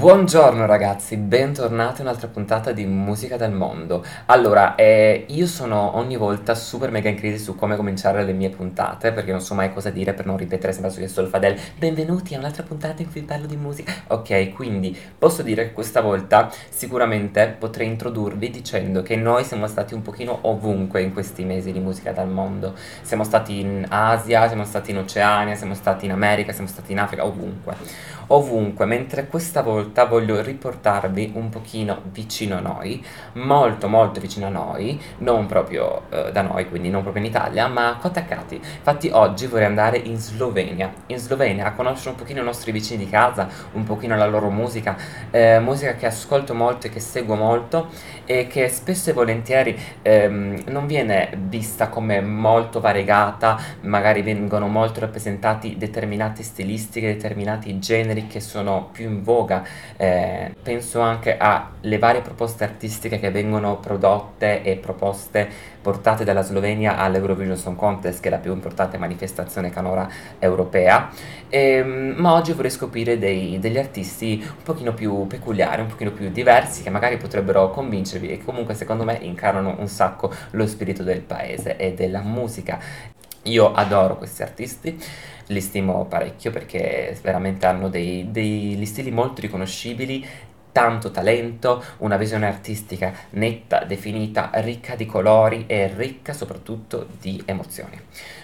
Buongiorno ragazzi, bentornati a un'altra puntata di Musica del Mondo. Allora, eh, io sono ogni volta super mega in crisi su come cominciare le mie puntate, perché non so mai cosa dire per non ripetere sempre su Solfadel. Benvenuti a un'altra puntata in cui parlo di musica. Ok, quindi posso dire che questa volta sicuramente potrei introdurvi dicendo che noi siamo stati un pochino ovunque in questi mesi di Musica del Mondo. Siamo stati in Asia, siamo stati in Oceania, siamo stati in America, siamo stati in Africa, ovunque ovunque, mentre questa volta voglio riportarvi un pochino vicino a noi, molto molto vicino a noi, non proprio eh, da noi, quindi non proprio in Italia, ma attaccati. Infatti oggi vorrei andare in Slovenia, in Slovenia a conoscere un pochino i nostri vicini di casa, un pochino la loro musica, eh, musica che ascolto molto e che seguo molto e che spesso e volentieri ehm, non viene vista come molto variegata, magari vengono molto rappresentati determinate stilistiche, determinati generi che sono più in voga, eh, penso anche alle varie proposte artistiche che vengono prodotte e proposte portate dalla Slovenia all'Eurovision Song Contest, che è la più importante manifestazione canora europea, e, ehm, ma oggi vorrei scoprire dei, degli artisti un pochino più peculiari, un pochino più diversi, che magari potrebbero convincervi e comunque secondo me incarnano un sacco lo spirito del paese e della musica. Io adoro questi artisti li stimo parecchio perché veramente hanno dei, degli stili molto riconoscibili tanto talento, una visione artistica netta, definita, ricca di colori e ricca soprattutto di emozioni.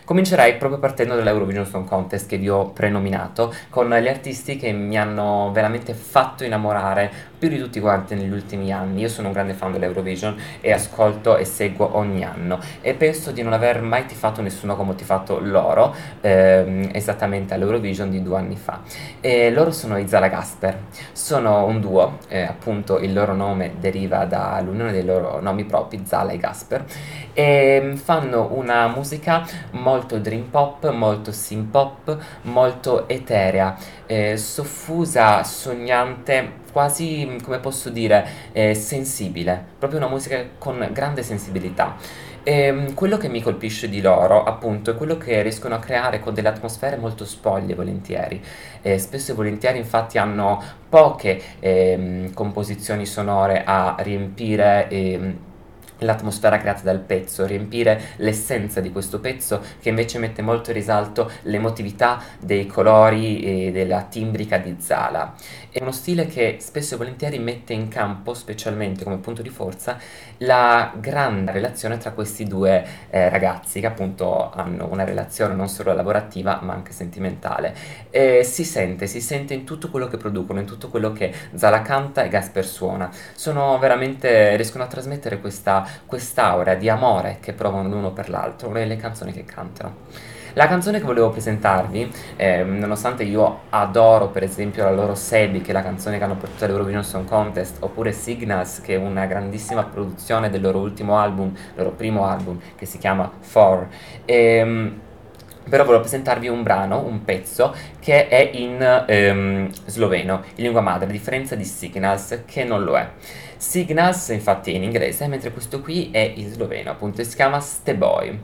Comincerei proprio partendo dall'Eurovision Song Contest che vi ho prenominato, con gli artisti che mi hanno veramente fatto innamorare più di tutti quanti negli ultimi anni. Io sono un grande fan dell'Eurovision e ascolto e seguo ogni anno e penso di non aver mai tifato nessuno come ho tifato loro, ehm, esattamente all'Eurovision di due anni fa. E loro sono i Zala Gasper, sono un duo, eh, appunto il loro nome deriva dall'unione dei loro nomi propri, Zala e Gasper, e fanno una musica molto dream pop, molto synth pop, molto eterea, eh, soffusa, sognante, quasi, come posso dire, eh, sensibile, proprio una musica con grande sensibilità. E ehm, quello che mi colpisce di loro, appunto, è quello che riescono a creare con delle atmosfere molto spoglie volentieri. Eh, spesso e volentieri, infatti, hanno poche eh, composizioni sonore a riempire. Eh, l'atmosfera creata dal pezzo, riempire l'essenza di questo pezzo che invece mette molto in risalto l'emotività dei colori e della timbrica di Zala. È uno stile che spesso e volentieri mette in campo, specialmente come punto di forza, la grande relazione tra questi due eh, ragazzi che appunto hanno una relazione non solo lavorativa ma anche sentimentale. E si sente, si sente in tutto quello che producono, in tutto quello che Zala canta e Gasper suona. Sono veramente, riescono a trasmettere questa quest'aura di amore che provano l'uno per l'altro nelle canzoni che cantano. La canzone che volevo presentarvi, eh, nonostante io adoro per esempio la loro Sebi, che è la canzone che hanno portato all'Eurovision Song Contest, oppure Signals, che è una grandissima produzione del loro ultimo album, loro primo album, che si chiama For. Ehm, però volevo presentarvi un brano, un pezzo che è in ehm, sloveno, in lingua madre, a differenza di Signals che non lo è. Signals infatti in inglese, mentre questo qui è in sloveno, appunto, si chiama Ste Boy.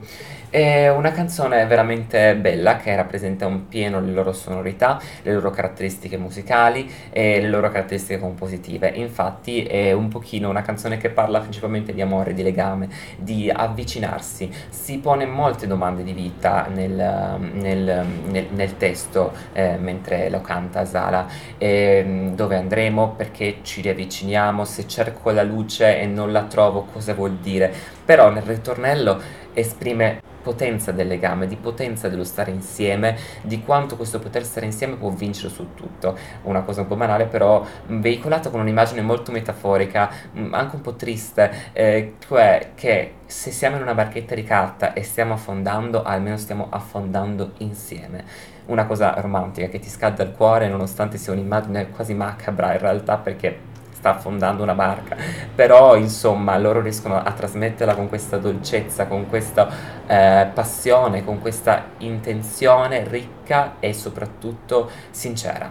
È una canzone veramente bella che rappresenta un pieno le loro sonorità, le loro caratteristiche musicali e le loro caratteristiche compositive. Infatti è un pochino una canzone che parla principalmente di amore, di legame, di avvicinarsi. Si pone molte domande di vita nel, nel, nel, nel testo eh, mentre lo canta Sala. E, dove andremo? Perché ci riavviciniamo? Se cerco la luce e non la trovo, cosa vuol dire? Però nel ritornello esprime potenza del legame, di potenza dello stare insieme, di quanto questo poter stare insieme può vincere su tutto. Una cosa un po' banale, però veicolato con un'immagine molto metaforica, anche un po' triste, eh, cioè che se siamo in una barchetta di carta e stiamo affondando, almeno stiamo affondando insieme. Una cosa romantica che ti scalda il cuore, nonostante sia un'immagine quasi macabra in realtà, perché sta affondando una barca, però insomma loro riescono a trasmetterla con questa dolcezza, con questa eh, passione, con questa intenzione ricca e soprattutto sincera.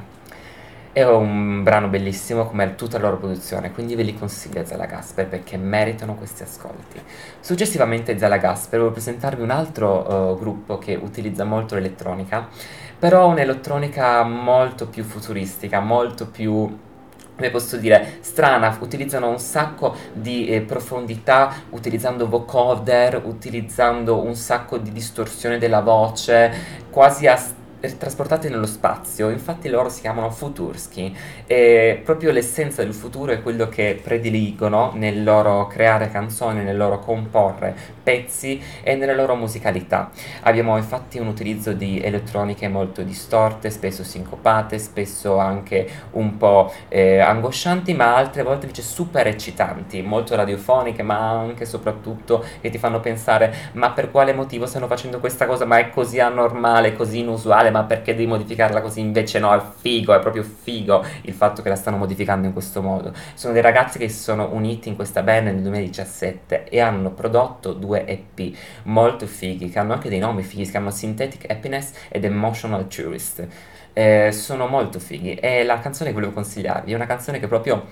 È un brano bellissimo come tutta la loro produzione, quindi ve li consiglio a Zala Gasper perché meritano questi ascolti. Successivamente Zala Gasper volevo presentarvi un altro uh, gruppo che utilizza molto l'elettronica, però un'elettronica molto più futuristica, molto più come posso dire, strana, utilizzano un sacco di eh, profondità, utilizzando vocoder, utilizzando un sacco di distorsione della voce, quasi a trasportati nello spazio, infatti loro si chiamano Futurski e proprio l'essenza del futuro è quello che prediligono nel loro creare canzoni, nel loro comporre pezzi e nella loro musicalità. Abbiamo infatti un utilizzo di elettroniche molto distorte, spesso sincopate, spesso anche un po' eh, angoscianti, ma altre volte invece super eccitanti, molto radiofoniche, ma anche e soprattutto che ti fanno pensare ma per quale motivo stanno facendo questa cosa, ma è così anormale, così inusuale, ma perché devi modificarla così? Invece no, è figo, è proprio figo il fatto che la stanno modificando in questo modo. Sono dei ragazzi che si sono uniti in questa band nel 2017 e hanno prodotto due EP molto fighi, che hanno anche dei nomi fighi, si chiamano Synthetic Happiness ed Emotional Tourist. Eh, sono molto fighi e la canzone che volevo consigliarvi è una canzone che proprio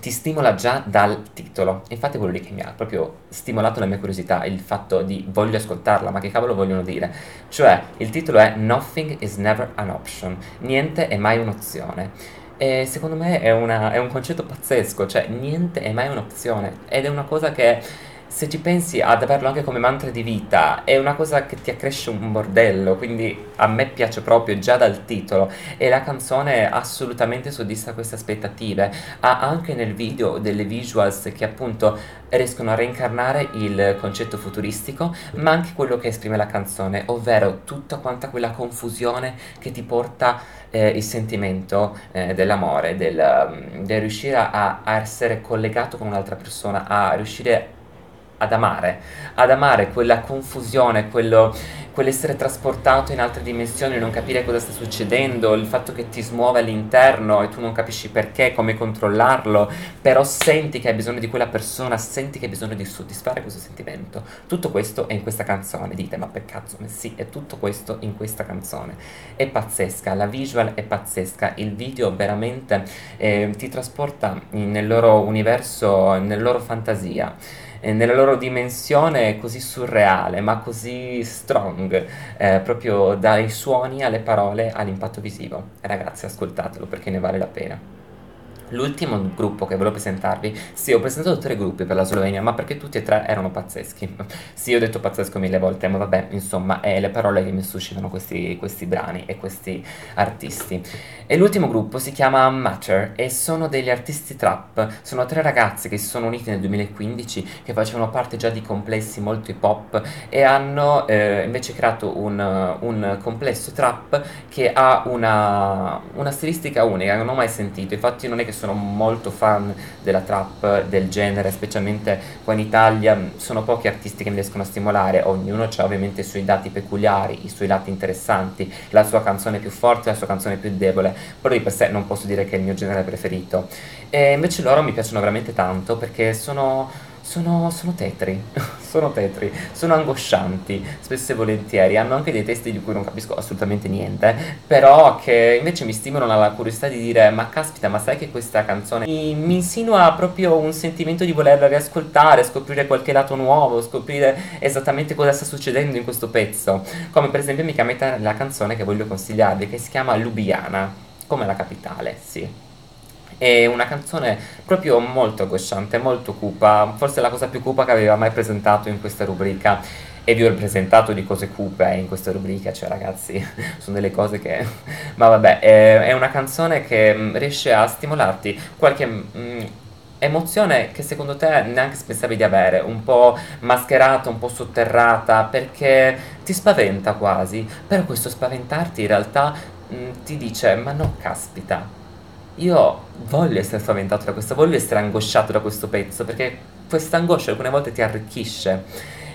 ti stimola già dal titolo. Infatti quello lì che mi ha proprio stimolato la mia curiosità, il fatto di voglio ascoltarla, ma che cavolo vogliono dire? Cioè, il titolo è Nothing is never an option, niente è mai un'opzione. E secondo me è, una, è un concetto pazzesco, cioè niente è mai un'opzione ed è una cosa che se ci pensi ad averlo anche come mantra di vita, è una cosa che ti accresce un bordello, quindi a me piace proprio già dal titolo e la canzone assolutamente soddisfa queste aspettative. Ha anche nel video delle visuals che appunto riescono a reincarnare il concetto futuristico, ma anche quello che esprime la canzone, ovvero tutta quanta quella confusione che ti porta eh, il sentimento eh, dell'amore, del, del riuscire a, a essere collegato con un'altra persona, a riuscire a ad amare, ad amare quella confusione, quello, quell'essere trasportato in altre dimensioni, non capire cosa sta succedendo, il fatto che ti smuove all'interno e tu non capisci perché, come controllarlo, però senti che hai bisogno di quella persona, senti che hai bisogno di soddisfare questo sentimento. Tutto questo è in questa canzone, dite ma per cazzo, ma sì, è tutto questo in questa canzone. È pazzesca, la visual è pazzesca, il video veramente eh, ti trasporta nel loro universo, nella loro fantasia nella loro dimensione così surreale, ma così strong, eh, proprio dai suoni alle parole all'impatto visivo. Ragazzi, ascoltatelo perché ne vale la pena. L'ultimo gruppo che volevo presentarvi, sì, ho presentato tre gruppi per la Slovenia, ma perché tutti e tre erano pazzeschi. sì, ho detto pazzesco mille volte, ma vabbè, insomma, è le parole che mi suscitano questi, questi brani e questi artisti. E l'ultimo gruppo si chiama Matter e sono degli artisti trap. Sono tre ragazzi che si sono uniti nel 2015, che facevano parte già di complessi molto hip hop e hanno eh, invece creato un, un, complesso trap che ha una, una stilistica unica, non ho mai sentito. Infatti non è che sono molto fan della trap, del genere, specialmente qua in Italia sono pochi artisti che mi riescono a stimolare, ognuno ha ovviamente i suoi dati peculiari, i suoi lati interessanti, la sua canzone più forte, la sua canzone più debole, però di per sé non posso dire che è il mio genere preferito. E invece loro mi piacciono veramente tanto perché sono sono, sono tetri, sono tetri, sono angoscianti, spesso e volentieri, hanno anche dei testi di cui non capisco assolutamente niente, però che invece mi stimolano alla curiosità di dire ma caspita, ma sai che questa canzone mi, mi insinua proprio un sentimento di volerla riascoltare, scoprire qualche lato nuovo, scoprire esattamente cosa sta succedendo in questo pezzo, come per esempio mi capita la canzone che voglio consigliarvi che si chiama Lubiana, come la capitale, sì. È una canzone proprio molto angosciante, molto cupa, forse la cosa più cupa che aveva mai presentato in questa rubrica. E vi ho presentato di cose cupe in questa rubrica, cioè ragazzi, sono delle cose che... ma vabbè, è, una canzone che mm, riesce a stimolarti qualche... Mh, mm, emozione che secondo te neanche pensavi di avere, un po' mascherata, un po' sotterrata, perché ti spaventa quasi, però questo spaventarti in realtà mh, mm, ti dice, ma no, caspita, io voglio essere spaventato da questo, voglio essere angosciato da questo pezzo, perché questa angoscia alcune volte ti arricchisce.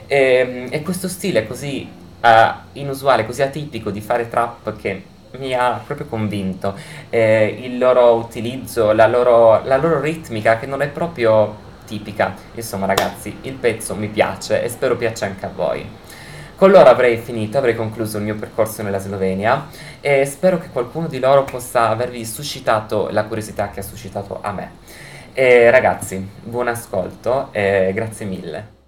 E, ehm, e questo stile così uh, inusuale, così atipico di fare trap che mi ha proprio convinto. Eh, il loro utilizzo, la loro, la loro ritmica che non è proprio tipica. Insomma ragazzi, il pezzo mi piace e spero piaccia anche a voi. Con loro avrei finito, avrei concluso il mio percorso nella Slovenia e spero che qualcuno di loro possa avervi suscitato la curiosità che ha suscitato a me. E ragazzi, buon ascolto e grazie mille.